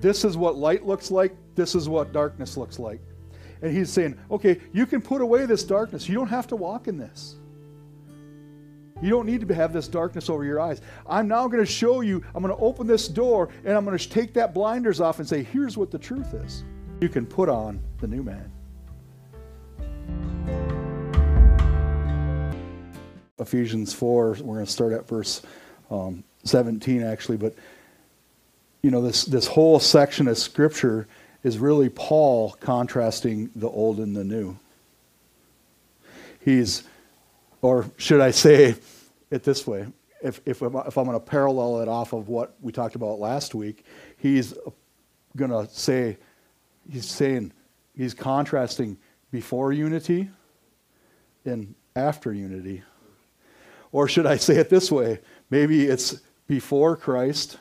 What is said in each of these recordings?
this is what light looks like, this is what darkness looks like. And he's saying, okay, you can put away this darkness. You don't have to walk in this. You don't need to have this darkness over your eyes. I'm now going to show you, I'm going to open this door and I'm going to take that blinders off and say, here's what the truth is. You can put on the new man. Ephesians 4, we're going to start at verse um, 17 actually, but you know, this, this whole section of scripture is really Paul contrasting the old and the new. He's or should I say it this way? If, if, I'm, if I'm going to parallel it off of what we talked about last week, he's going to say, he's saying, he's contrasting before unity and after unity. Or should I say it this way? Maybe it's before Christ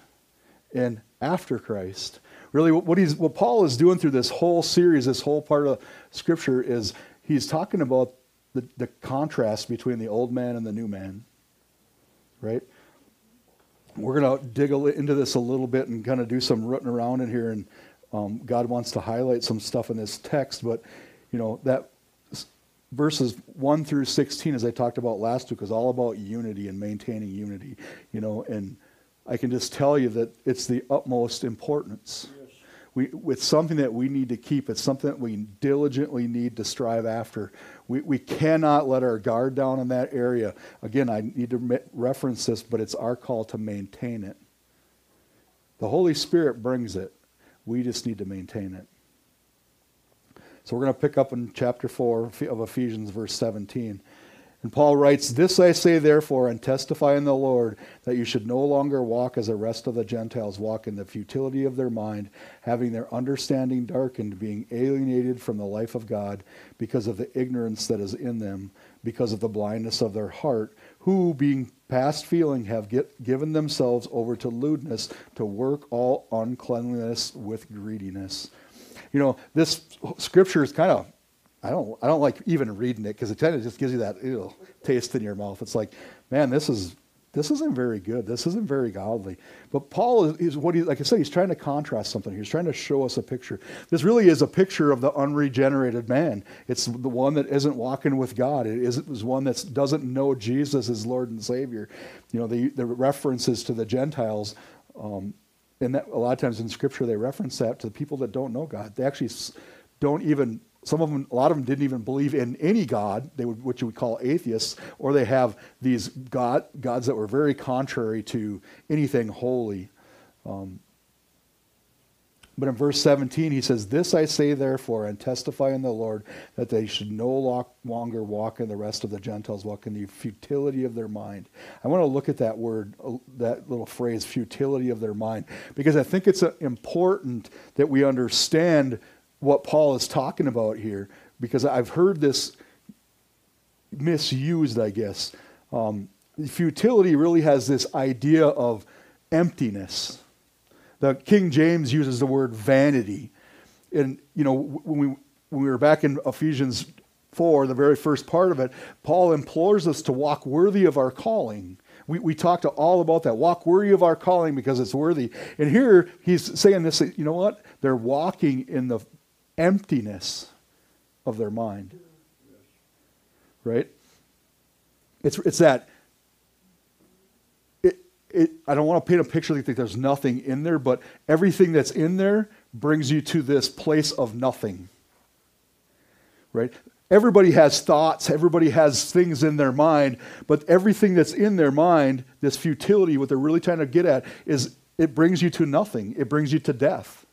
and after Christ. Really, what, he's, what Paul is doing through this whole series, this whole part of Scripture, is he's talking about the, the contrast between the old man and the new man, right? We're going to dig into this a little bit and kind of do some rooting around in here, and um, God wants to highlight some stuff in this text. But you know that verses 1 through 16 as i talked about last week is all about unity and maintaining unity you know and i can just tell you that it's the utmost importance we, it's something that we need to keep. It's something that we diligently need to strive after. We, we cannot let our guard down in that area. Again, I need to reference this, but it's our call to maintain it. The Holy Spirit brings it. We just need to maintain it. So we're going to pick up in chapter 4 of Ephesians, verse 17. And Paul writes, This I say therefore, and testify in the Lord, that you should no longer walk as the rest of the Gentiles walk in the futility of their mind, having their understanding darkened, being alienated from the life of God because of the ignorance that is in them, because of the blindness of their heart, who, being past feeling, have get, given themselves over to lewdness, to work all uncleanliness with greediness. You know, this scripture is kind of I don't, I don't like even reading it because it kind of just gives you that ew, taste in your mouth. It's like, man, this is this isn't very good. This isn't very godly. But Paul is, is, what he, like I said, he's trying to contrast something. He's trying to show us a picture. This really is a picture of the unregenerated man. It's the one that isn't walking with God. It is, it is one that doesn't know Jesus as Lord and Savior. You know, the, the references to the Gentiles, um, and that, a lot of times in Scripture they reference that to the people that don't know God. They actually don't even some of them, a lot of them didn't even believe in any God, they would, what you would call atheists, or they have these God, gods that were very contrary to anything holy. Um, but in verse 17, he says, This I say therefore, and testify in the Lord, that they should no longer walk in the rest of the Gentiles, walk in the futility of their mind. I want to look at that word, uh, that little phrase, futility of their mind, because I think it's uh, important that we understand what Paul is talking about here because I've heard this misused, I guess. Um, futility really has this idea of emptiness. The King James uses the word vanity. And, you know, when we, when we were back in Ephesians 4, the very first part of it, Paul implores us to walk worthy of our calling. We, we talked all about that. Walk worthy of our calling because it's worthy. And here he's saying this, you know what? They're walking in the emptiness of their mind. Right? It's, it's that. It, it, I don't want to paint a picture like there's nothing in there, but everything that's in there brings you to this place of nothing. Right? Everybody has thoughts, everybody has things in their mind, but everything that's in their mind, this futility, what they're really trying to get at, is it brings you to nothing. It brings you to death.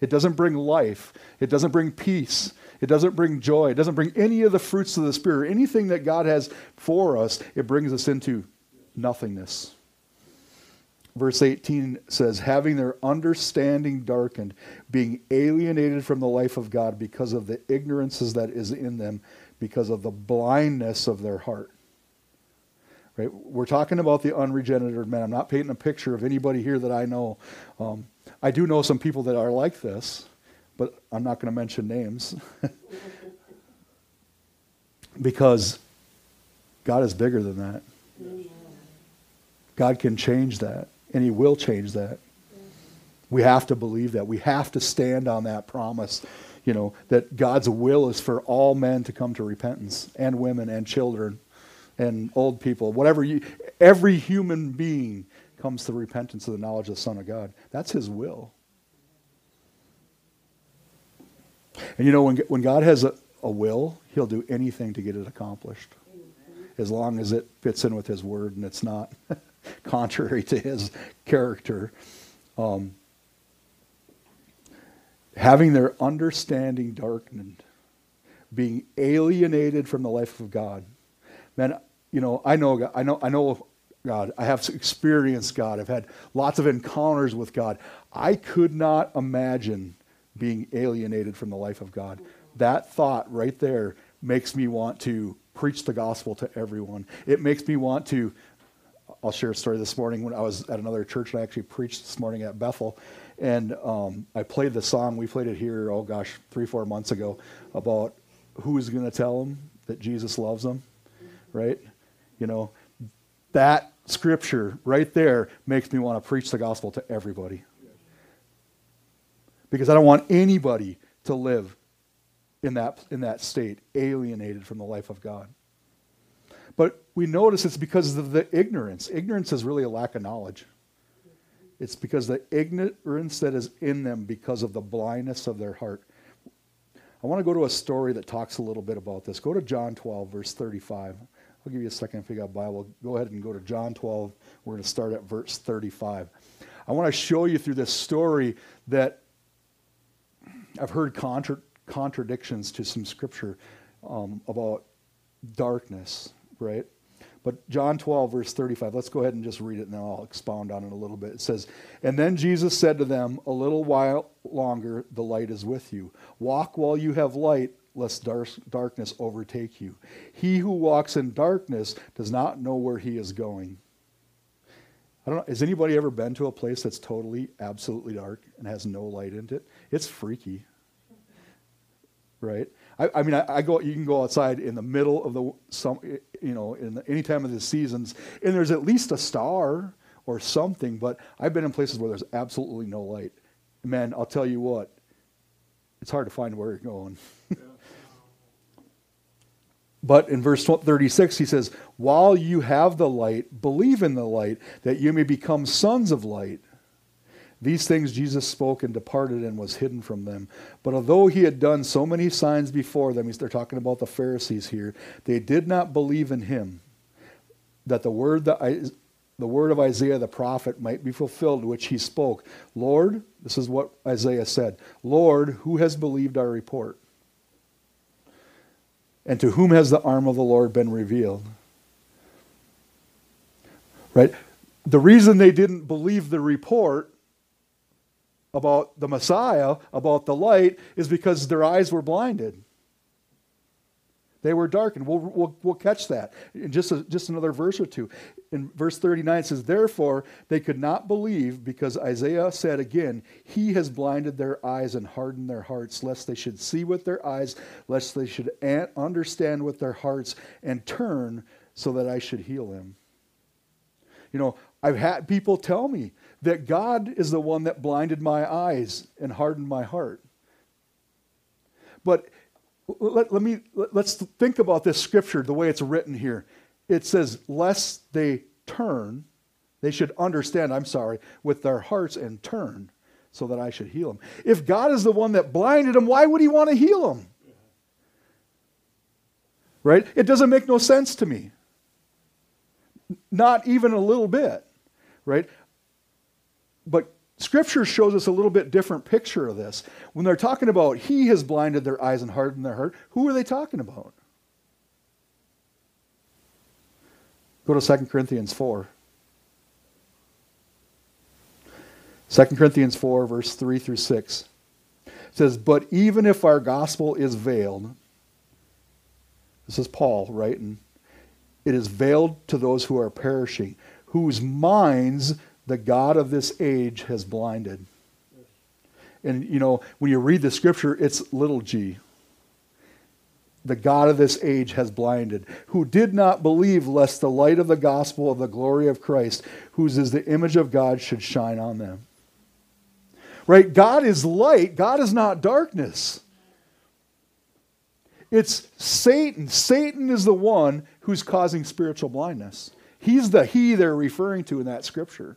It doesn't bring life. It doesn't bring peace. It doesn't bring joy. It doesn't bring any of the fruits of the Spirit. Anything that God has for us, it brings us into nothingness. Verse 18 says, having their understanding darkened, being alienated from the life of God because of the ignorances that is in them, because of the blindness of their heart. Right? We're talking about the unregenerated man. I'm not painting a picture of anybody here that I know. Um, I do know some people that are like this, but I'm not going to mention names. because God is bigger than that. God can change that, and He will change that. We have to believe that. We have to stand on that promise, you know, that God's will is for all men to come to repentance, and women, and children, and old people, whatever you, every human being comes to repentance of the knowledge of the Son of God. That's His will. And you know, when, when God has a, a will, He'll do anything to get it accomplished. As long as it fits in with His word and it's not contrary to His character. Um, having their understanding darkened, being alienated from the life of God. Man, you know, I know, I know, I know God. I have experienced God. I've had lots of encounters with God. I could not imagine being alienated from the life of God. That thought right there makes me want to preach the gospel to everyone. It makes me want to. I'll share a story this morning when I was at another church and I actually preached this morning at Bethel. And um, I played the song, we played it here, oh gosh, three, four months ago, about who's going to tell them that Jesus loves them, right? You know, that scripture right there makes me want to preach the gospel to everybody. Because I don't want anybody to live in that, in that state, alienated from the life of God. But we notice it's because of the ignorance. Ignorance is really a lack of knowledge. It's because the ignorance that is in them because of the blindness of their heart. I want to go to a story that talks a little bit about this. Go to John 12, verse 35. I'll give you a second if you got Bible. Go ahead and go to John 12. We're going to start at verse 35. I want to show you through this story that I've heard contra- contradictions to some scripture um, about darkness, right? But John 12, verse 35, let's go ahead and just read it and then I'll expound on it a little bit. It says, And then Jesus said to them, A little while longer the light is with you. Walk while you have light, lest darkness overtake you. He who walks in darkness does not know where he is going. I don't know, has anybody ever been to a place that's totally, absolutely dark and has no light in it? It's freaky. Right? I, I mean, I, I, go. You can go outside in the middle of the some, you know, in the, any time of the seasons, and there's at least a star or something. But I've been in places where there's absolutely no light. Man, I'll tell you what, it's hard to find where you're going. But in verse 36, he says, While you have the light, believe in the light, that you may become sons of light. These things Jesus spoke and departed and was hidden from them. But although he had done so many signs before them, they're talking about the Pharisees here, they did not believe in him, that the word, that the word of Isaiah the prophet might be fulfilled, which he spoke. Lord, this is what Isaiah said Lord, who has believed our report? And to whom has the arm of the Lord been revealed? Right? The reason they didn't believe the report about the Messiah, about the light, is because their eyes were blinded. They were darkened. We'll, we'll, we'll catch that in just, a, just another verse or two. In verse 39, it says, Therefore they could not believe because Isaiah said again, He has blinded their eyes and hardened their hearts, lest they should see with their eyes, lest they should understand with their hearts and turn so that I should heal them. You know, I've had people tell me that God is the one that blinded my eyes and hardened my heart. But let, let me let, let's think about this scripture the way it's written here. It says, "Lest they turn, they should understand." I'm sorry, with their hearts and turn, so that I should heal them. If God is the one that blinded them, why would He want to heal them? Right? It doesn't make no sense to me. Not even a little bit. Right? But Scripture shows us a little bit different picture of this. When they're talking about he has blinded their eyes and hardened their heart, who are they talking about? Go to 2 Corinthians 4. 2 Corinthians 4, verse 3 through 6. It says, But even if our gospel is veiled, this is Paul writing, it is veiled to those who are perishing, whose minds the God of this age has blinded. And, you know, when you read the scripture, it's little g. The God of this age has blinded, who did not believe lest the light of the gospel of the glory of Christ, whose is the image of God, should shine on them. right? God is light, God is not darkness. It's Satan. Satan is the one who's causing spiritual blindness. He's the he they're referring to in that scripture.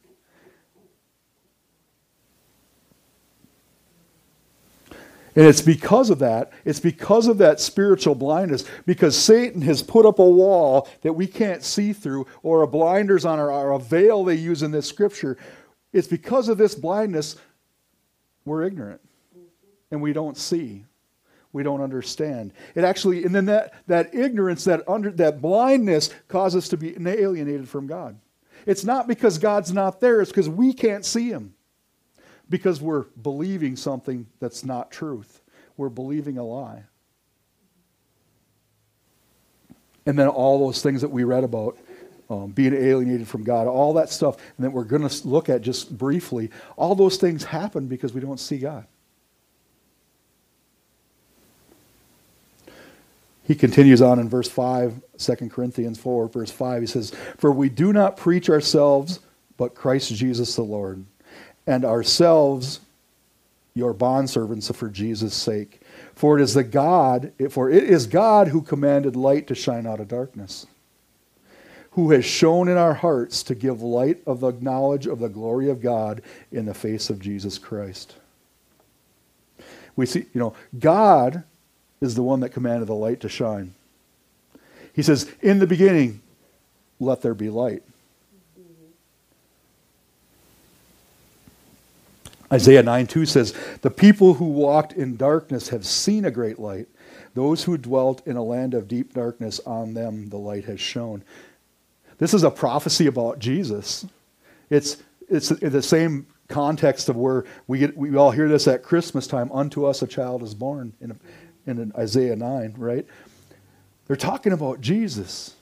And it's because of that, it's because of that spiritual blindness, because Satan has put up a wall that we can't see through, or a blinders on our, or a veil they use in this scripture. It's because of this blindness we're ignorant and we don't see. We don't understand. It actually, and then that, that ignorance, that under that blindness causes us to be alienated from God. It's not because God's not there, it's because we can't see him because we're believing something that's not truth. We're believing a lie. And then all those things that we read about um, being alienated from God, all that stuff, and that we're going to look at just briefly, all those things happen because we don't see God. He continues on in verse 5, 2 Corinthians 4, verse 5. He says, For we do not preach ourselves, but Christ Jesus the Lord and ourselves your bondservants for Jesus' sake. For it is the God, for it is God who commanded light to shine out of darkness, who has shown in our hearts to give light of the knowledge of the glory of God in the face of Jesus Christ. We see, you know, God is the one that commanded the light to shine. He says, In the beginning, let there be light. Isaiah 9 2 says, The people who walked in darkness have seen a great light. Those who dwelt in a land of deep darkness, on them the light has shone. This is a prophecy about Jesus. It's, it's the same context of where we, get, we all hear this at Christmas time unto us a child is born in, in Isaiah 9, right? They're talking about Jesus.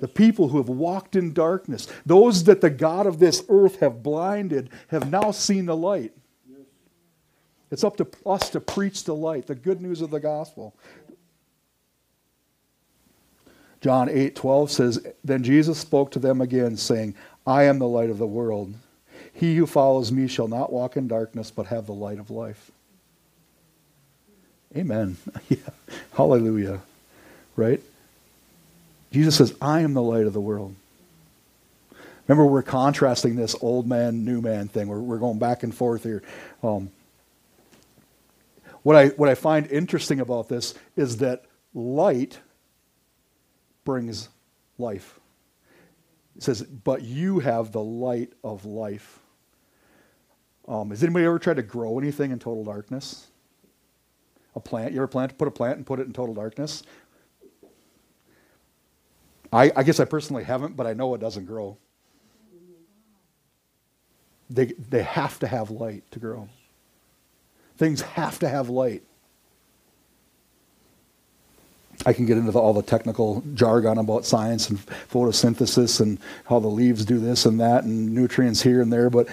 The people who have walked in darkness, those that the God of this earth have blinded, have now seen the light. It's up to us to preach the light, the good news of the gospel. John 8 12 says, Then Jesus spoke to them again, saying, I am the light of the world. He who follows me shall not walk in darkness, but have the light of life. Amen. yeah. Hallelujah. Right? Jesus says, I am the light of the world. Remember, we're contrasting this old man, new man thing. We're, we're going back and forth here. Um, what, I, what I find interesting about this is that light brings life. It says, but you have the light of life. Um, has anybody ever tried to grow anything in total darkness? A plant? You ever plant, put a plant and put it in total darkness? I, I guess I personally haven't, but I know it doesn't grow. They, they have to have light to grow. Things have to have light. I can get into the, all the technical jargon about science and photosynthesis and how the leaves do this and that and nutrients here and there, but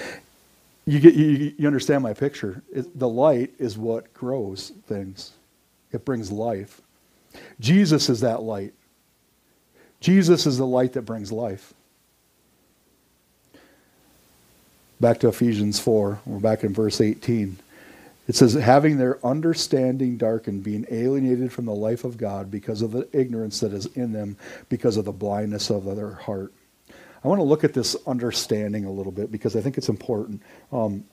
you get you, you understand my picture. It, the light is what grows things. It brings life. Jesus is that light. Jesus is the light that brings life. Back to Ephesians 4, we're back in verse 18. It says, having their understanding darkened, being alienated from the life of God because of the ignorance that is in them, because of the blindness of their heart. I want to look at this understanding a little bit because I think it's important. Um,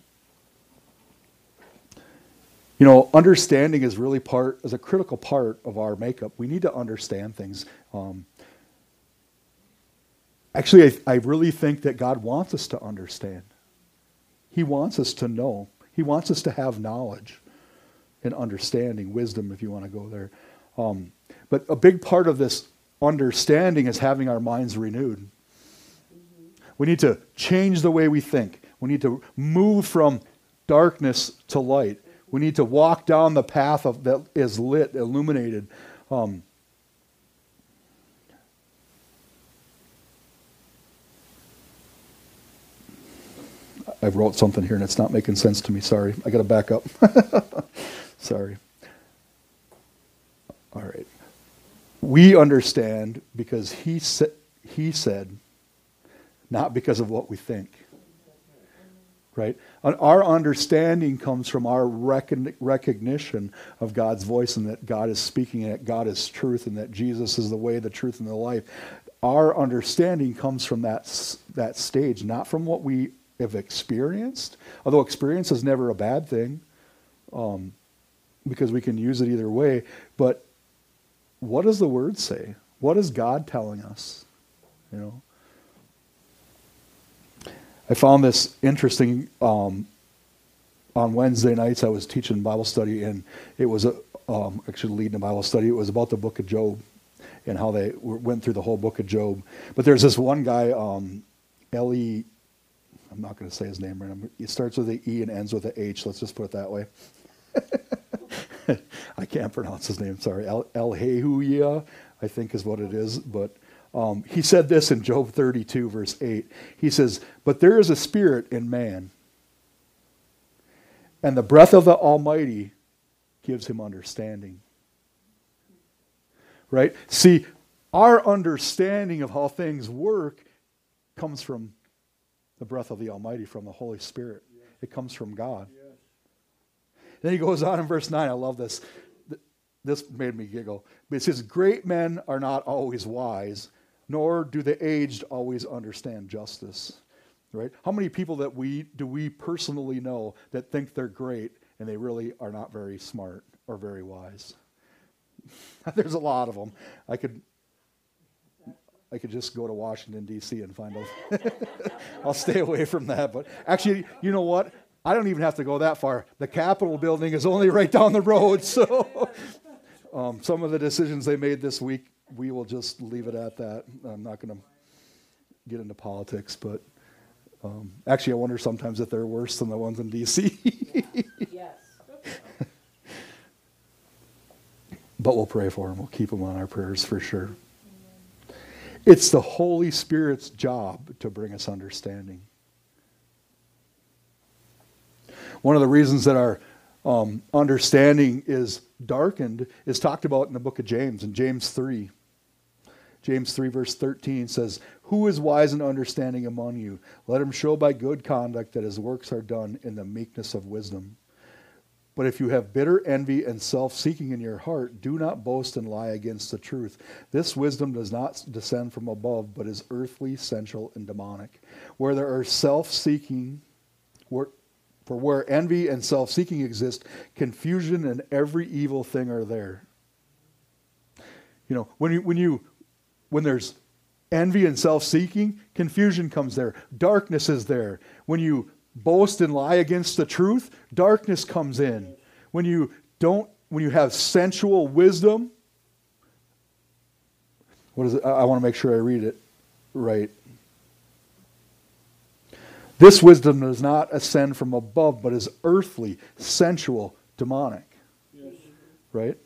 you know, understanding is really part, is a critical part of our makeup. We need to understand things. Um, Actually, I, I really think that God wants us to understand. He wants us to know. He wants us to have knowledge and understanding, wisdom, if you want to go there. Um, but a big part of this understanding is having our minds renewed. We need to change the way we think. We need to move from darkness to light. We need to walk down the path of, that is lit, illuminated. Um, I wrote something here and it's not making sense to me. Sorry. I got to back up. Sorry. All right. We understand because he, sa- he said, not because of what we think. right? Our understanding comes from our recognition of God's voice and that God is speaking and that God is truth and that Jesus is the way, the truth, and the life. Our understanding comes from that, that stage, not from what we have experienced, although experience is never a bad thing um, because we can use it either way. But what does the Word say? What is God telling us? You know, I found this interesting. Um, on Wednesday nights, I was teaching Bible study, and it was a, um, actually leading a Bible study. It was about the book of Job and how they went through the whole book of Job. But there's this one guy, um. I'm not going to say his name right. Now. It starts with an E and ends with an H. Let's just put it that way. I can't pronounce his name. Sorry, El, El I think is what it is. But um, he said this in Job 32, verse 8. He says, But there is a spirit in man, and the breath of the Almighty gives him understanding. Right? See, our understanding of how things work comes from the breath of the Almighty, from the Holy Spirit. Yes. It comes from God. Yes. Then he goes on in verse 9. I love this. This made me giggle. But it says, Great men are not always wise, nor do the aged always understand justice. Right? How many people that we do we personally know that think they're great and they really are not very smart or very wise? There's a lot of them. I could I could just go to Washington D.C. and find out. I'll stay away from that. But actually, you know what? I don't even have to go that far. The Capitol building is only right down the road. So, um, some of the decisions they made this week we will just leave it at that. I'm not going to get into politics, but um, actually, I wonder sometimes if they're worse than the ones in D.C. yes. but we'll pray for them. We'll keep them on our prayers for sure. It's the Holy Spirit's job to bring us understanding. One of the reasons that our um, understanding is darkened is talked about in the book of James, in James 3. James 3, verse 13 says, Who is wise and understanding among you? Let him show by good conduct that his works are done in the meekness of wisdom. But if you have bitter envy and self seeking in your heart, do not boast and lie against the truth. This wisdom does not descend from above, but is earthly, sensual, and demonic. Where there are self seeking, for where envy and self seeking exist, confusion and every evil thing are there. You know, when you, when you when there's envy and self seeking, confusion comes there. Darkness is there. When you boast and lie against the truth, darkness comes in. When you don't, when you have sensual wisdom, what is it? I, I want to make sure I read it right. This wisdom does not ascend from above, but is earthly, sensual, demonic. Yes. Right?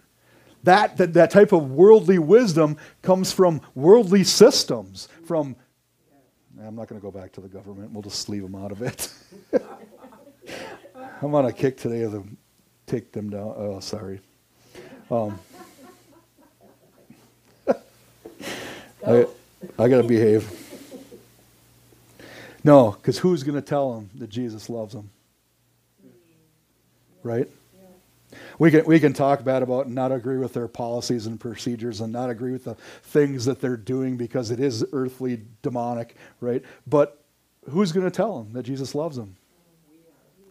That, that, that type of worldly wisdom comes from worldly systems, from I'm not going to go back to the government. We'll just leave them out of it. I'm on a kick today of them, take them down. Oh, sorry. Um, I, I got to behave. No, because who's going to tell them that Jesus loves them? Right? We can, we can talk bad about and not agree with their policies and procedures and not agree with the things that they're doing because it is earthly demonic, right? But who's going to tell them that Jesus loves them?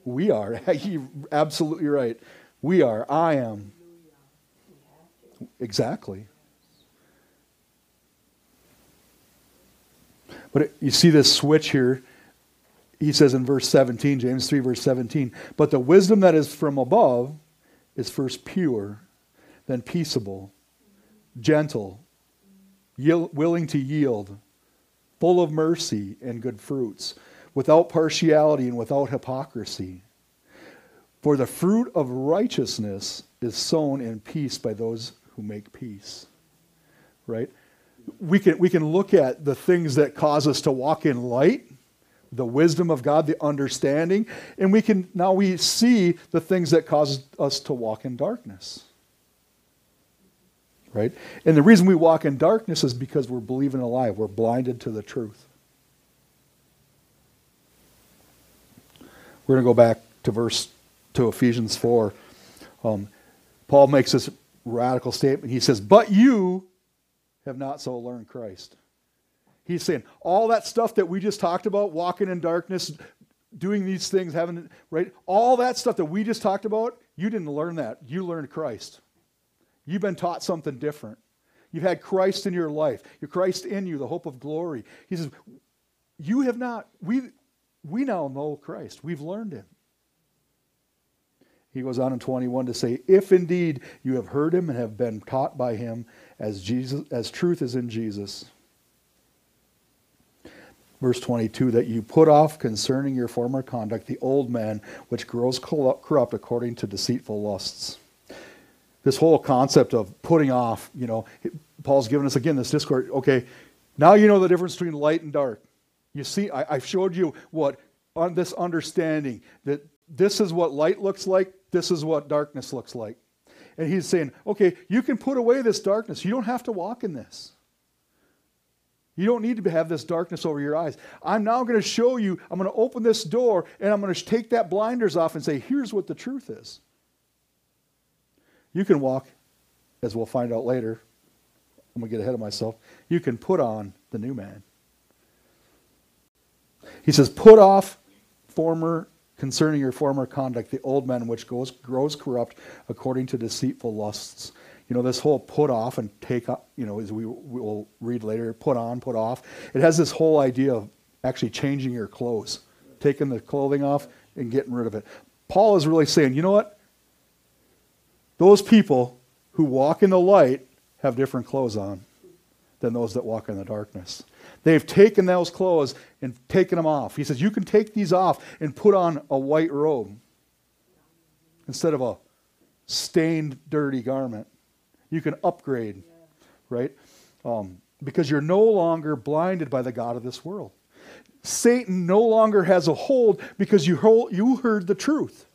We are. You're absolutely right. We are. I am. Exactly. But it, you see this switch here. He says in verse 17, James 3, verse 17, but the wisdom that is from above is first pure, then peaceable, gentle, yield, willing to yield, full of mercy and good fruits, without partiality and without hypocrisy. For the fruit of righteousness is sown in peace by those who make peace. Right? We can, we can look at the things that cause us to walk in light the wisdom of God, the understanding, and we can now we see the things that cause us to walk in darkness. Right? And the reason we walk in darkness is because we're believing a lie. We're blinded to the truth. We're going to go back to verse to Ephesians 4. Um, Paul makes this radical statement. He says, But you have not so learned Christ. He's saying all that stuff that we just talked about, walking in darkness, doing these things, having, right? All that stuff that we just talked about, you didn't learn that. You learned Christ. You've been taught something different. You've had Christ in your life. Your Christ in you, the hope of glory. He says, You have not, we, we now know Christ. We've learned him. He goes on in 21 to say, If indeed you have heard him and have been taught by him as Jesus as truth is in Jesus. Verse 22 that you put off concerning your former conduct the old man which grows corrupt according to deceitful lusts. This whole concept of putting off, you know, Paul's given us again this discord. Okay, now you know the difference between light and dark. You see, I, have showed you what on this understanding that this is what light looks like, this is what darkness looks like. And he's saying, okay, you can put away this darkness. You don't have to walk in this. You don't need to have this darkness over your eyes. I'm now going to show you, I'm going to open this door and I'm going to take that blinders off and say, here's what the truth is. You can walk, as we'll find out later. I'm going to get ahead of myself. You can put on the new man. He says, put off former concerning your former conduct, the old man which goes, grows corrupt according to deceitful lusts. You know, this whole put off and take you know, as we will read later, put on, put off. It has this whole idea of actually changing your clothes, taking the clothing off and getting rid of it. Paul is really saying, you know what? Those people who walk in the light have different clothes on than those that walk in the darkness. They've taken those clothes and taken them off. He says, You can take these off and put on a white robe instead of a stained, dirty garment. You can upgrade, right? Um, because you're no longer blinded by the God of this world. Satan no longer has a hold because you, hold, you heard the truth.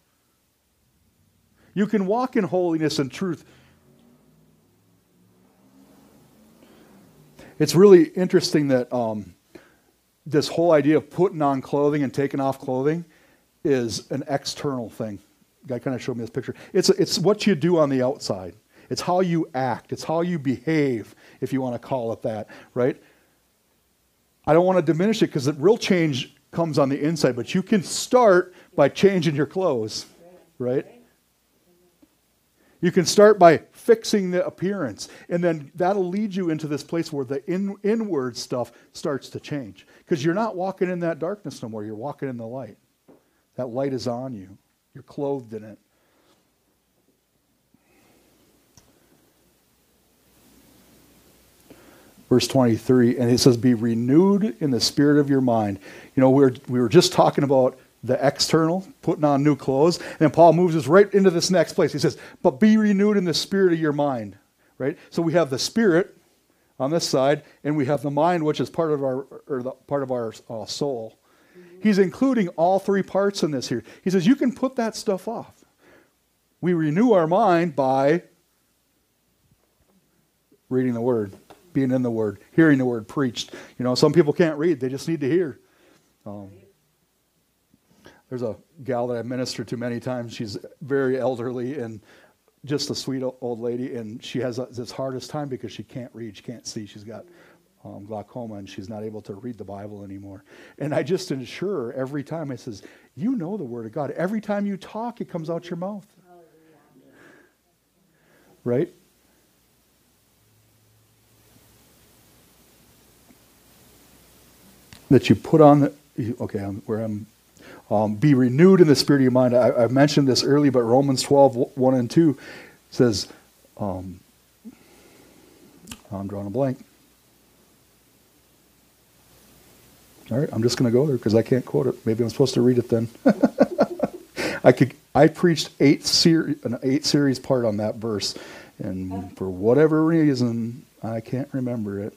You can walk in holiness and truth it's really interesting that um, this whole idea of putting on clothing and taking off clothing is an external thing. Guy kind of showed me this picture. It's, it's what you do on the outside. It's how you act. It's how you behave, if you want to call it that, right? I don't want to diminish it because the real change comes on the inside, but you can start by changing your clothes, right? You can start by fixing the appearance, and then that'll lead you into this place where the in, inward stuff starts to change. Because you're not walking in that darkness no more, you're walking in the light. That light is on you, you're clothed in it. Verse 23, and it says, Be renewed in the spirit of your mind. You know, we were, we were just talking about the external, putting on new clothes. And Paul moves us right into this next place. He says, But be renewed in the spirit of your mind. Right? So we have the spirit on this side, and we have the mind, which is part of our or the part of our uh, soul. He's including all three parts in this here. He says, You can put that stuff off. We renew our mind by reading the word, being in the word, hearing the word preached. You know, some people can't read, they just need to hear. Um, there's a gal that I've ministered to many times. She's very elderly and just a sweet old lady, and she has a, this hardest time because she can't read, she can't see. She's got um, glaucoma, and she's not able to read the Bible anymore. And I just ensure her every time I says, "You know the Word of God. Every time you talk, it comes out your mouth." Right? That you put on the okay, I'm, where I'm um, be renewed in the spirit of your mind. I, I, mentioned this early, but Romans 12, 1 and 2 says, um, I'm drawing a blank. All right, I'm just going to go there because I can't quote it. Maybe I'm supposed to read it then. I could. I preached eight ser- an eight series part on that verse, and for whatever reason, I can't remember it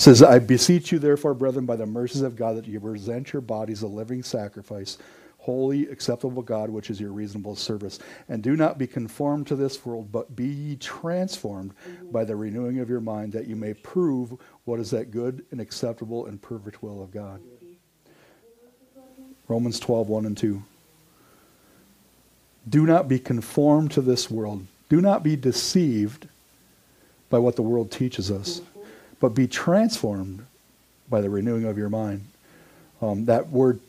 says, I beseech you, therefore, brethren, by the mercies of God, that you present your bodies a living sacrifice, holy, acceptable God, which is your reasonable service. And do not be conformed to this world, but be ye transformed by the renewing of your mind, that you may prove what is that good and acceptable and perfect will of God. Romans 12, 1 and 2. Do not be conformed to this world. Do not be deceived by what the world teaches us, but be transformed by the renewing of your mind. Um, that word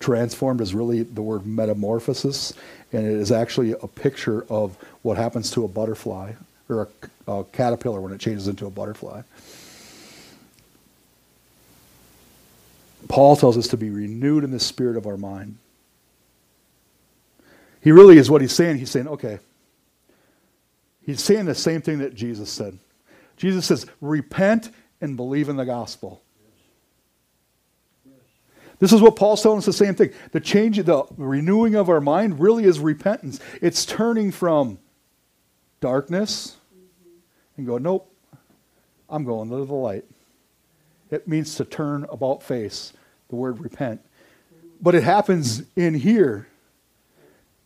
transformed is really the word metamorphosis, and it is actually a picture of what happens to a butterfly or a, a caterpillar when it changes into a butterfly. Paul tells us to be renewed in the spirit of our mind. He really is what he's saying. He's saying, okay, he's saying the same thing that Jesus said. Jesus says, repent and believe in the gospel. This is what Paul's telling us the same thing. The change, the renewing of our mind really is repentance. It's turning from darkness and go, nope, I'm going to the light. It means to turn about face, the word repent. But it happens in here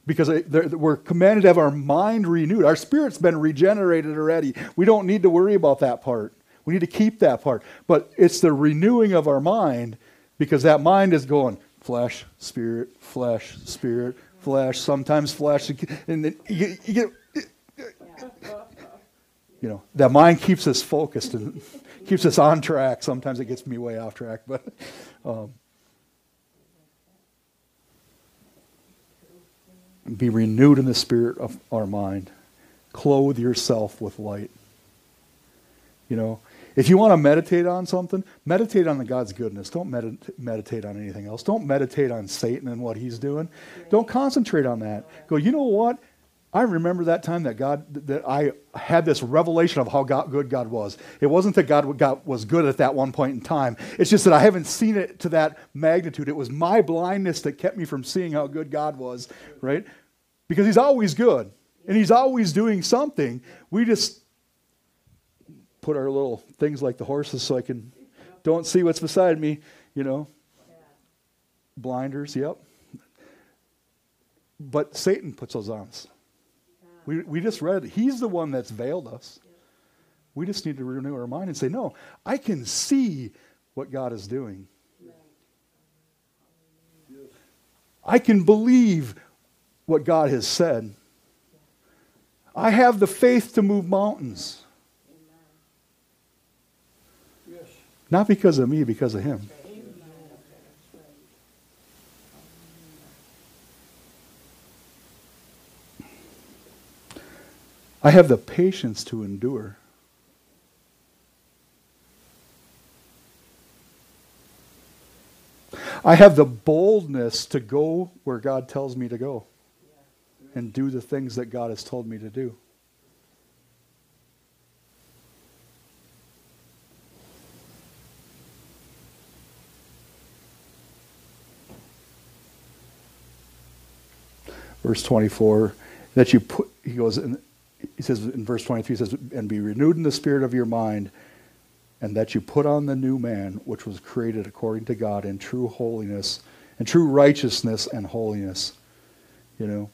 because we're commanded to have our mind renewed. Our spirit's been regenerated already. We don't need to worry about that part. We need to keep that part. But it's the renewing of our mind because that mind is going flesh, spirit, flesh, spirit, flesh, sometimes flesh. And then you get, you get you know, that mind keeps us focused and keeps us on track. Sometimes it gets me way off track, but um, be renewed in the spirit of our mind. Clothe yourself with light. You know, if you want to meditate on something, meditate on the God's goodness. Don't medit- meditate on anything else. Don't meditate on Satan and what he's doing. Don't concentrate on that. Go, you know what? I remember that time that God that I had this revelation of how God, good God was. It wasn't that God, God was good at that one point in time. It's just that I haven't seen it to that magnitude. It was my blindness that kept me from seeing how good God was, right? Because He's always good and He's always doing something. We just put our little things like the horses so I can don't see what's beside me, you know. Blinders, yep. But Satan puts those on us. We, we just read, He's the one that's veiled us. We just need to renew our mind and say, No, I can see what God is doing. I can believe what God has said. I have the faith to move mountains. Not because of me, because of Him. I have the patience to endure. I have the boldness to go where God tells me to go and do the things that God has told me to do. Verse 24, that you put, he goes, he says in verse 23, he says, and be renewed in the spirit of your mind, and that you put on the new man, which was created according to God in true holiness, and true righteousness and holiness. You know,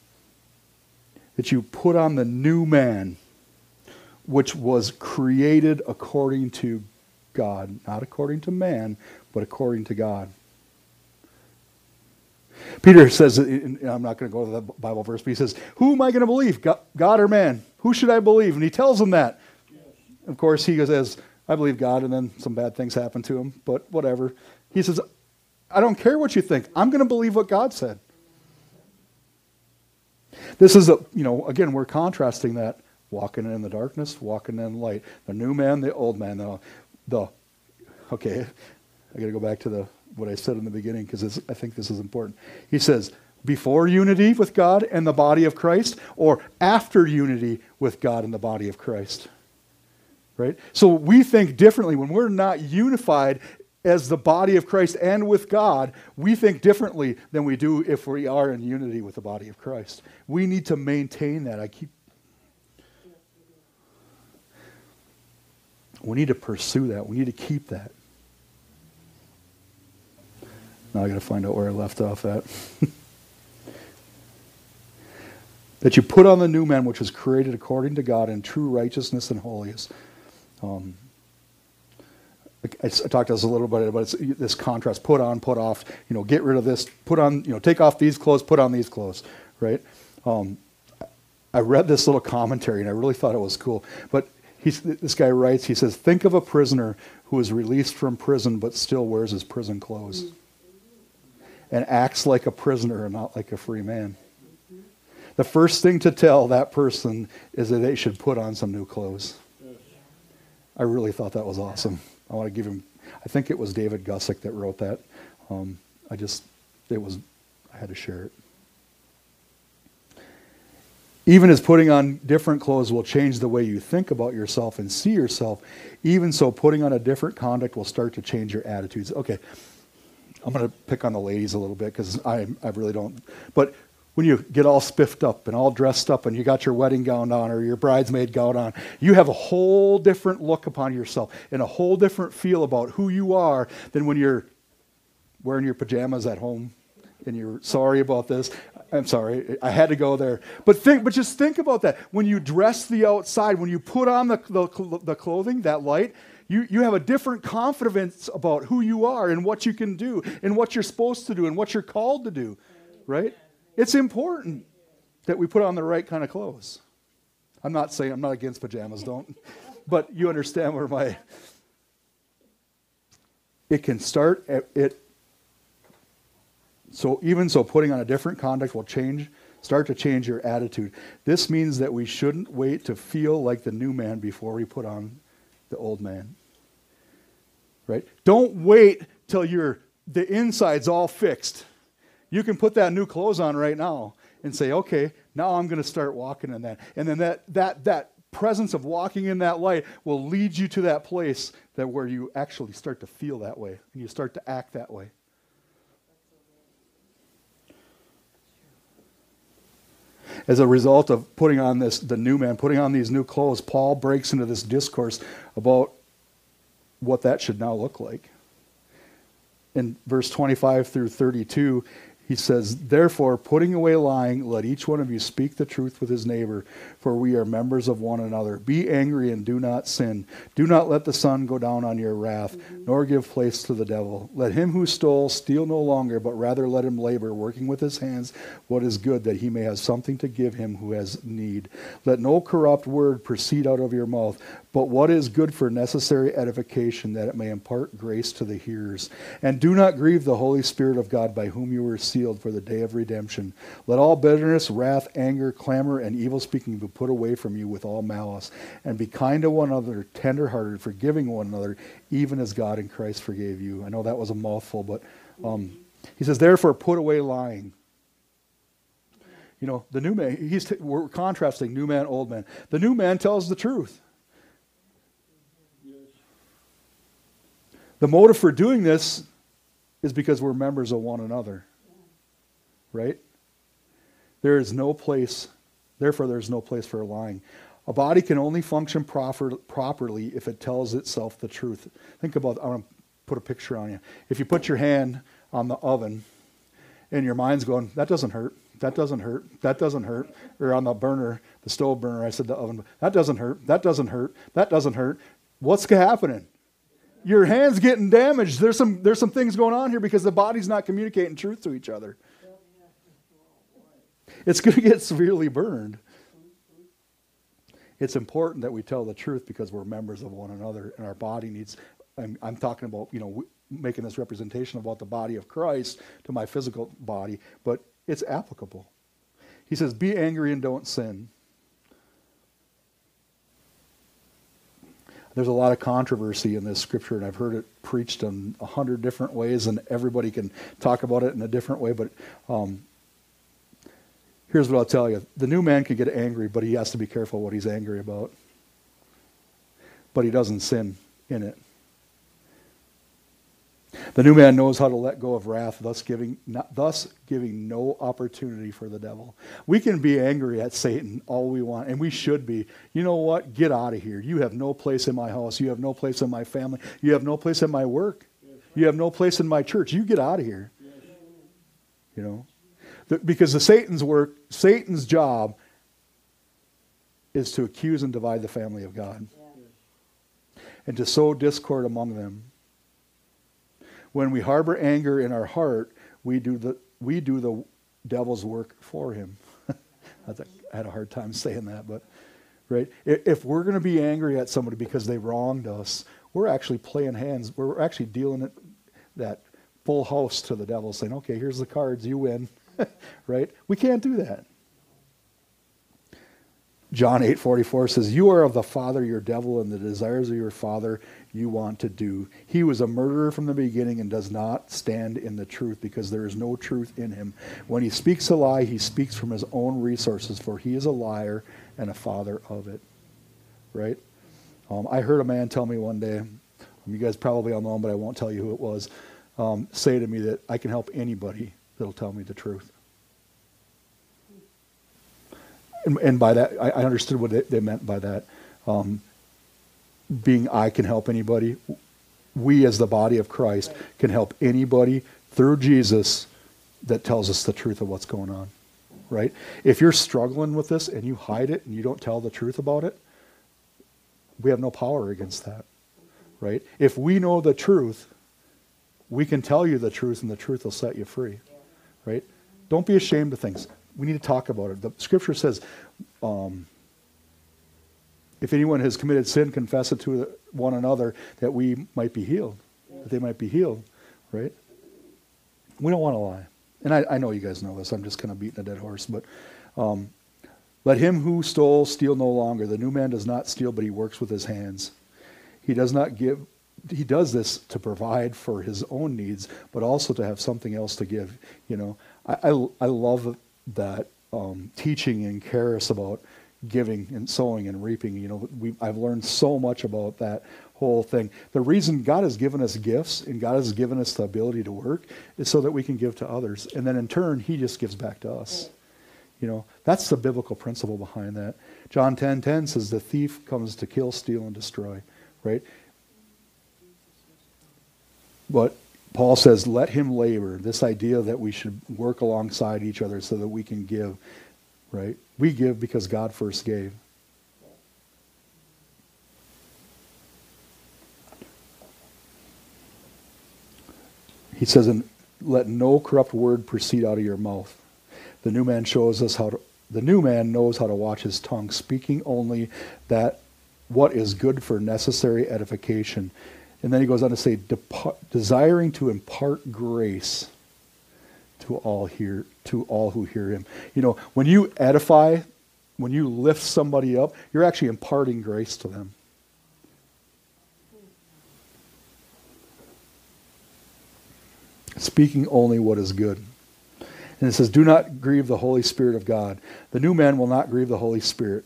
that you put on the new man, which was created according to God, not according to man, but according to God. Peter says, I'm not going to go to the Bible verse, but he says, Who am I going to believe, God or man? Who should I believe? And he tells them that. Of course, he says, I believe God, and then some bad things happen to him, but whatever. He says, I don't care what you think. I'm going to believe what God said. This is a, you know, again, we're contrasting that walking in the darkness, walking in light. The new man, the old man, the, the okay, I got to go back to the what I said in the beginning because I think this is important. He says, before unity with God and the body of Christ, or after unity with God and the body of Christ. Right? So we think differently. When we're not unified as the body of Christ and with God, we think differently than we do if we are in unity with the body of Christ. We need to maintain that. I keep We need to pursue that. We need to keep that. Now I got to find out where I left off at. that you put on the new man, which was created according to God in true righteousness and holiness. Um, I, talked to us a little bit about this contrast: put on, put off. You know, get rid of this, put on. You know, take off these clothes, put on these clothes. Right? Um, I read this little commentary and I really thought it was cool. But this guy writes, he says, think of a prisoner who is released from prison but still wears his prison clothes and acts like a prisoner and not like a free man. The first thing to tell that person is that they should put on some new clothes. I really thought that was awesome. I want to give him, I think it was David Guzik that wrote that. Um, I just, it was, I had to share it. Even as putting on different clothes will change the way you think about yourself and see yourself, even so, putting on a different conduct will start to change your attitudes. Okay, I'm going to pick on the ladies a little bit because I, I really don't. But when you get all spiffed up and all dressed up and you got your wedding gown on or your bridesmaid gown on, you have a whole different look upon yourself and a whole different feel about who you are than when you're wearing your pajamas at home and you're sorry about this. I'm sorry, I had to go there. But think, but just think about that. When you dress the outside, when you put on the, the, the clothing, that light, you, you have a different confidence about who you are and what you can do and what you're supposed to do and what you're called to do, right? It's important that we put on the right kind of clothes. I'm not saying I'm not against pajamas, don't. But you understand where my it can start at it so even so, putting on a different conduct will change, start to change your attitude. This means that we shouldn't wait to feel like the new man before we put on the old man. Right? Don't wait till your the inside's all fixed. You can put that new clothes on right now and say, okay, now I'm going to start walking in that. And then that that that presence of walking in that light will lead you to that place that where you actually start to feel that way and you start to act that way. as a result of putting on this, the new man, putting on these new clothes, Paul breaks into this discourse about what that should now look like. In verse 25 through 32, he says, Therefore, putting away lying, let each one of you speak the truth with his neighbor, for we are members of one another. Be angry and do not sin. Do not let the sun go down on your wrath, mm-hmm. nor give place to the devil. Let him who stole steal no longer, but rather let him labor, working with his hands what is good, that he may have something to give him who has need. Let no corrupt word proceed out of your mouth, but what is good for necessary edification, that it may impart grace to the hearers. And do not grieve the Holy Spirit of God, by whom you were sealed for the day of redemption. Let all bitterness, wrath, anger, clamor, and evil speaking be put away from you with all malice. And be kind to one another, tenderhearted, forgiving one another, even as God in Christ forgave you. I know that was a mouthful, but um, he says, therefore, put away lying. You know, the new man, he's t- we're contrasting new man, old man. The new man tells the truth. The motive for doing this is because we're members of one another. Right? There is no place, therefore, there's no place for lying. A body can only function proper, properly if it tells itself the truth. Think about, I want to put a picture on you. If you put your hand on the oven and your mind's going, that doesn't hurt, that doesn't hurt, that doesn't hurt, or on the burner, the stove burner, I said the oven, that doesn't hurt, that doesn't hurt, that doesn't hurt. What's happening? your hand's getting damaged. There's some, there's some things going on here because the body's not communicating truth to each other. It's going to get severely burned. It's important that we tell the truth because we're members of one another and our body needs, I'm, I'm talking about, you know, making this representation about the body of Christ to my physical body, but it's applicable. He says, Be angry and don't sin. there's a lot of controversy in this scripture, and I've heard it preached in a hundred different ways, and everybody can talk about it in a different way. But um, here's what I'll tell you: the new man can get angry, but he has to be careful what he's angry about. But he doesn't sin in it. The new man knows how to let go of wrath, thus giving, not, thus giving no opportunity for the devil. We can be angry at Satan all we want, and we should be. You know what? Get out of here. You have no place in my house. You have no place in my family. You have no place in my work. You have no place in my church. You get out of here. You know? Because the Satan's work, Satan's job is to accuse and divide the family of God. And to sow discord among them When we harbor anger in our heart, we do the, we do the devil's work for him. I had a hard time saying that, but right? If we're going to be angry at somebody because they wronged us, we're actually playing hands. We're actually dealing it, that full house to the devil, saying, okay, here's the cards, you win. right? We can't do that. John 8:44 says, "You are of the father your devil and the desires of your father you want to do. He was a murderer from the beginning and does not stand in the truth because there is no truth in him. When he speaks a lie, he speaks from his own resources for he is a liar and a father of it." Right? Um, I heard a man tell me one day, you guys probably all know him, but I won't tell you who it was, um, say to me that I can help anybody that'll tell me the truth. And, and by that, I, I, understood what they, they meant by that. Um, being I can help anybody. We, as the body of Christ, can help anybody through Jesus that tells us the truth of what's going on. Right? If you're struggling with this and you hide it and you don't tell the truth about it, we have no power against that. Right? If we know the truth, we can tell you the truth and the truth will set you free. Right? Don't be ashamed of things. We need to talk about it. The scripture says, um, if anyone has committed sin, confess it to one another that we might be healed, that they might be healed, right? We don't want to lie. And I, I know you guys know this. I'm just kind of beating a dead horse. But um, let him who stole steal no longer. The new man does not steal, but he works with his hands. He does not give. He does this to provide for his own needs, but also to have something else to give. You know, I, I, I love that um, teaching and cares about giving and sowing and reaping. You know, we, I've learned so much about that whole thing. The reason God has given us gifts and God has given us the ability to work is so that we can give to others. And then in turn, He just gives back to us. You know, that's the biblical principle behind that. John 10 10 says, The thief comes to kill, steal, and destroy, right? But Paul says, let him labor. This idea that we should work alongside each other so that we can give, right? We give because God first gave. He says, and let no corrupt word proceed out of your mouth. The new man shows us how to, the new man knows how to watch his tongue, speaking only that what is good for necessary edification and then he goes on to say, desiring to impart grace to all here to all who hear him. You know, when you edify, when you lift somebody up, you're actually imparting grace to them. Speaking only what is good. And it says, Do not grieve the Holy Spirit of God. The new man will not grieve the Holy Spirit,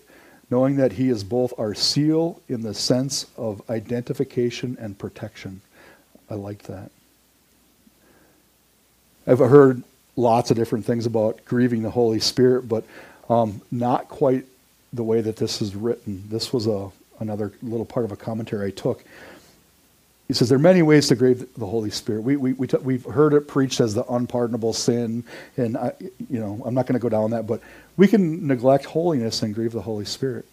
knowing that he is both our seal in the sense of identification and protection. I like that. I've heard lots of different things about grieving the Holy Spirit, but um, not quite the way that this is written. This was a another little part of a commentary I took. He says there are many ways to grieve the Holy Spirit. We, we, we t- we've heard it preached as the unpardonable sin, and I, you know I'm not going to go down that, but we can neglect holiness and grieve the Holy Spirit.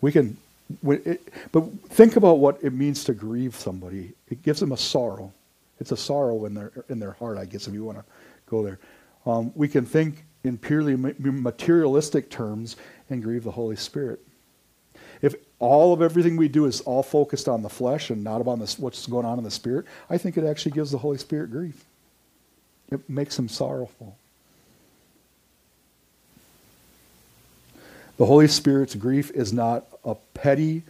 We can, it, but think about what it means to grieve somebody. It gives them a sorrow. It's a sorrow in their in their heart, I guess, if you want to go there. Um, we can think in purely materialistic terms and grieve the Holy Spirit. If all of everything we do is all focused on the flesh and not about what's going on in the spirit, I think it actually gives the Holy Spirit grief. It makes him sorrowful. The Holy Spirit's grief is not a petty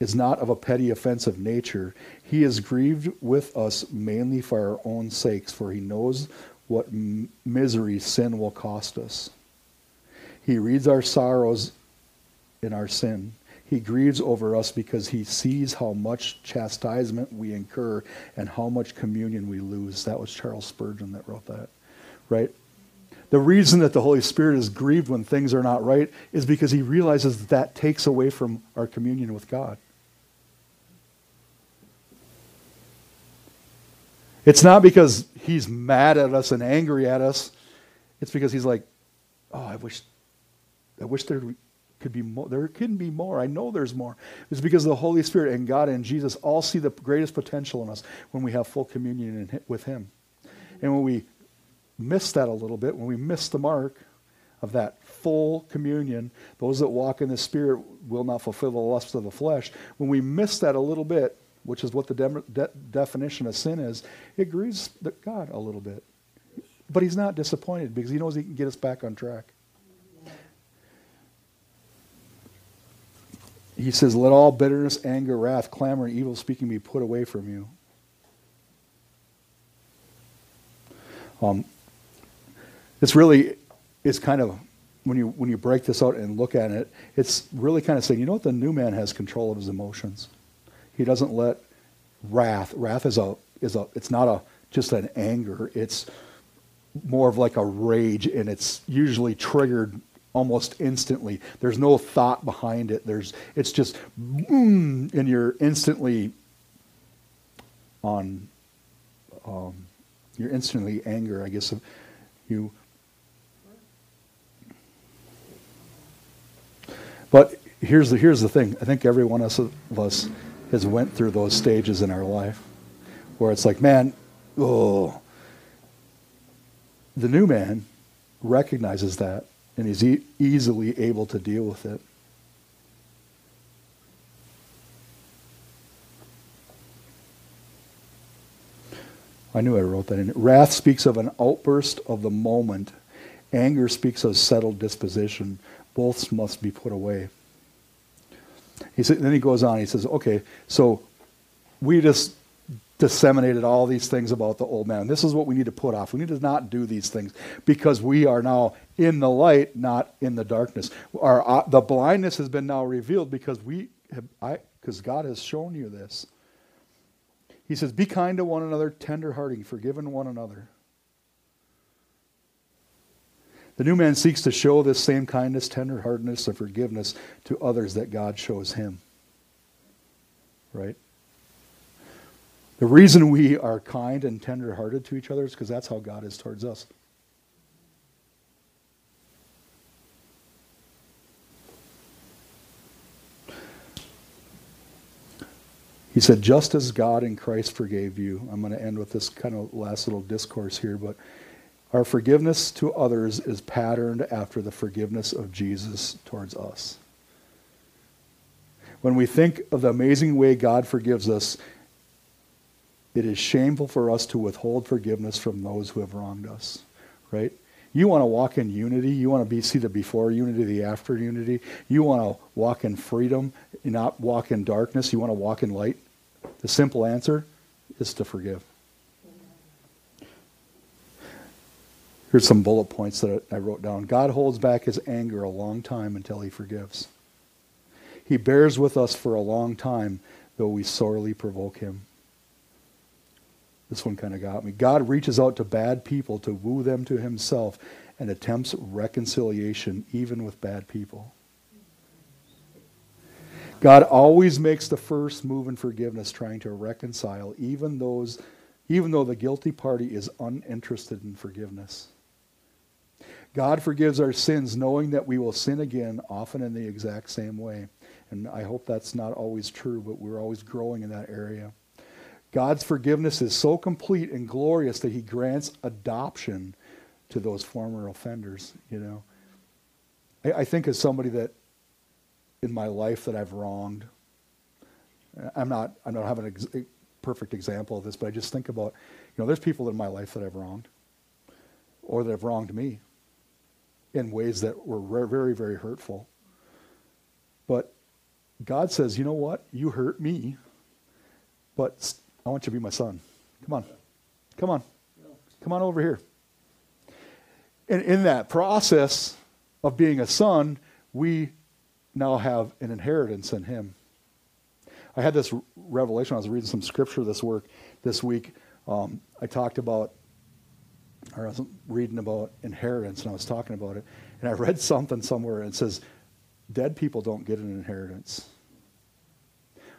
is not of a petty offensive nature. He is grieved with us mainly for our own sakes, for he knows what m- misery sin will cost us. He reads our sorrows in our sin. He grieves over us because he sees how much chastisement we incur and how much communion we lose. That was Charles Spurgeon that wrote that, right? The reason that the Holy Spirit is grieved when things are not right is because he realizes that, that takes away from our communion with God. It's not because he's mad at us and angry at us. It's because he's like, oh, I wish, I wish there, could be more. There can be more. I know there's more. It's because the Holy Spirit and God and Jesus all see the greatest potential in us when we have full communion in, with Him. And when we miss that a little bit, when we miss the mark of that full communion, those that walk in the Spirit will not fulfill the lusts of the flesh. When we miss that a little bit, which is what the de- de- definition of sin is, it grieves God a little bit. But He's not disappointed because He knows He can get us back on track. He says, Let all bitterness, anger, wrath, clamor, and evil speaking be put away from you. Um, it's really, it's kind of, when you, when you break this out and look at it, it's really kind of saying, you know what, the new man has control of his emotions. He doesn't let wrath, wrath is a, is a, it's not a, just an anger. It's more of like a rage, and it's usually triggered almost instantly. There's no thought behind it. There's it's just boom, and you're instantly on. Um, you're instantly anger. I guess you. But here's the here's the thing. I think every one of us has went through those stages in our life, where it's like, man, oh. The new man recognizes that and he's e- easily able to deal with it. I knew I wrote that in. Wrath speaks of an outburst of the moment. Anger speaks of settled disposition. Both must be put away. He said, then he goes on. He says, "Okay, so we just disseminated all these things about the old man. This is what we need to put off. We need to not do these things because we are now in the light, not in the darkness. Our uh, the blindness has been now revealed because we have, I because God has shown you this. He says, "Be kind to one another, tenderhearted, forgiving one another." The new man seeks to show this same kindness, tenderheartedness, and forgiveness to others that God shows him. Right? The reason we are kind and tenderhearted to each other is because that's how God is towards us. He said, just as God in Christ forgave you. I'm going to end with this kind of last little discourse here, but our forgiveness to others is patterned after the forgiveness of Jesus towards us. When we think of the amazing way God forgives us, it is shameful for us to withhold forgiveness from those who have wronged us, right? You want to walk in unity. You want to be see the before unity, the after unity. You want to walk in freedom, not walk in darkness. You want to walk in light. The simple answer is to forgive. Here's some bullet points that I wrote down. God holds back his anger a long time until he forgives. He bears with us for a long time, though we sorely provoke him. This one kind of got me. God reaches out to bad people to woo them to himself and attempts reconciliation even with bad people. God always makes the first move in forgiveness, trying to reconcile even those, even though the guilty party is uninterested in forgiveness. God forgives our sins, knowing that we will sin again, often in the exact same way. And I hope that's not always true, but we're always growing in that area. God's forgiveness is so complete and glorious that he grants adoption to those former offenders, you know. I, I think as somebody that in my life that I've wronged, I'm not, I don't have an ex- a perfect example of this, but I just think about, you know, there's people in my life that I've wronged or that have wronged me in ways that were very, very hurtful. But God says, you know what? You hurt me, but I want you to be my son. Come on. Come on. Come on over here. And in that process of being a son, we now have an inheritance in him. I had this revelation. I was reading some scripture this work this week. Um, I talked about, or I was reading about inheritance, and I was talking about it. And I read something somewhere, and it says, "Dead people don't get an inheritance."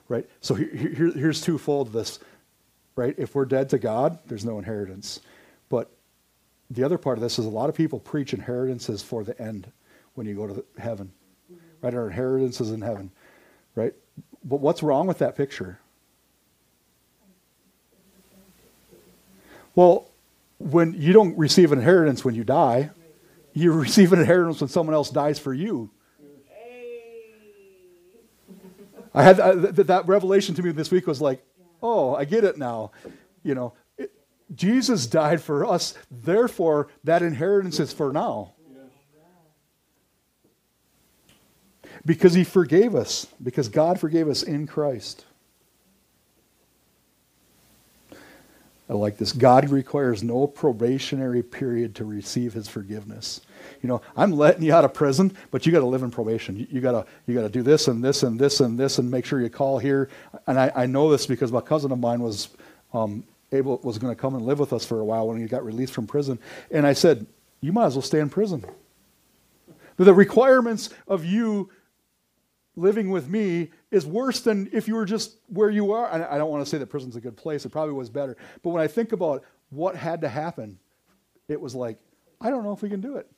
Right. So here, here, here's twofold. This right? If we're dead to God, there's no inheritance. But the other part of this is a lot of people preach inheritances for the end when you go to heaven. Mm-hmm. right? Our inheritance is in heaven, right? But what's wrong with that picture? Well, when you don't receive an inheritance when you die, you receive an inheritance when someone else dies for you. I had I, th- that revelation to me this week was like, oh, I get it now. You know, it, Jesus died for us, therefore that inheritance is for now. Because he forgave us, because God forgave us in Christ. I like this. God requires no probationary period to receive his forgiveness. You know, I'm letting you out of prison, but you got to live in probation. You, you got to you to do this and this and this and this and make sure you call here. And I, I know this because my cousin of mine was um, able was going to come and live with us for a while when he got released from prison. And I said, you might as well stay in prison. The requirements of you living with me is worse than if you were just where you are. I don't want to say that prison's a good place. It probably was better. But when I think about what had to happen, it was like, I don't know if we can do it.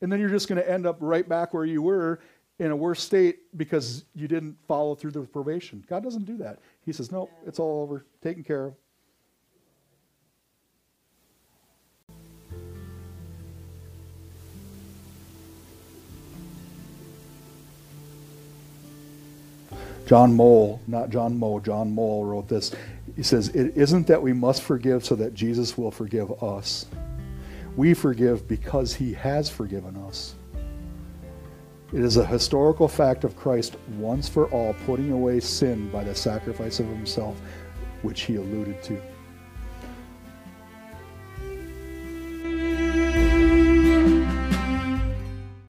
And then you're just going to end up right back where you were in a worse state because you didn't follow through the probation. God doesn't do that. He says, no, it's all over, taken care of. John Moll, not John Moe, John Moll wrote this. He says, It isn't that we must forgive so that Jesus will forgive us. We forgive because he has forgiven us. It is a historical fact of Christ once for all putting away sin by the sacrifice of himself, which he alluded to.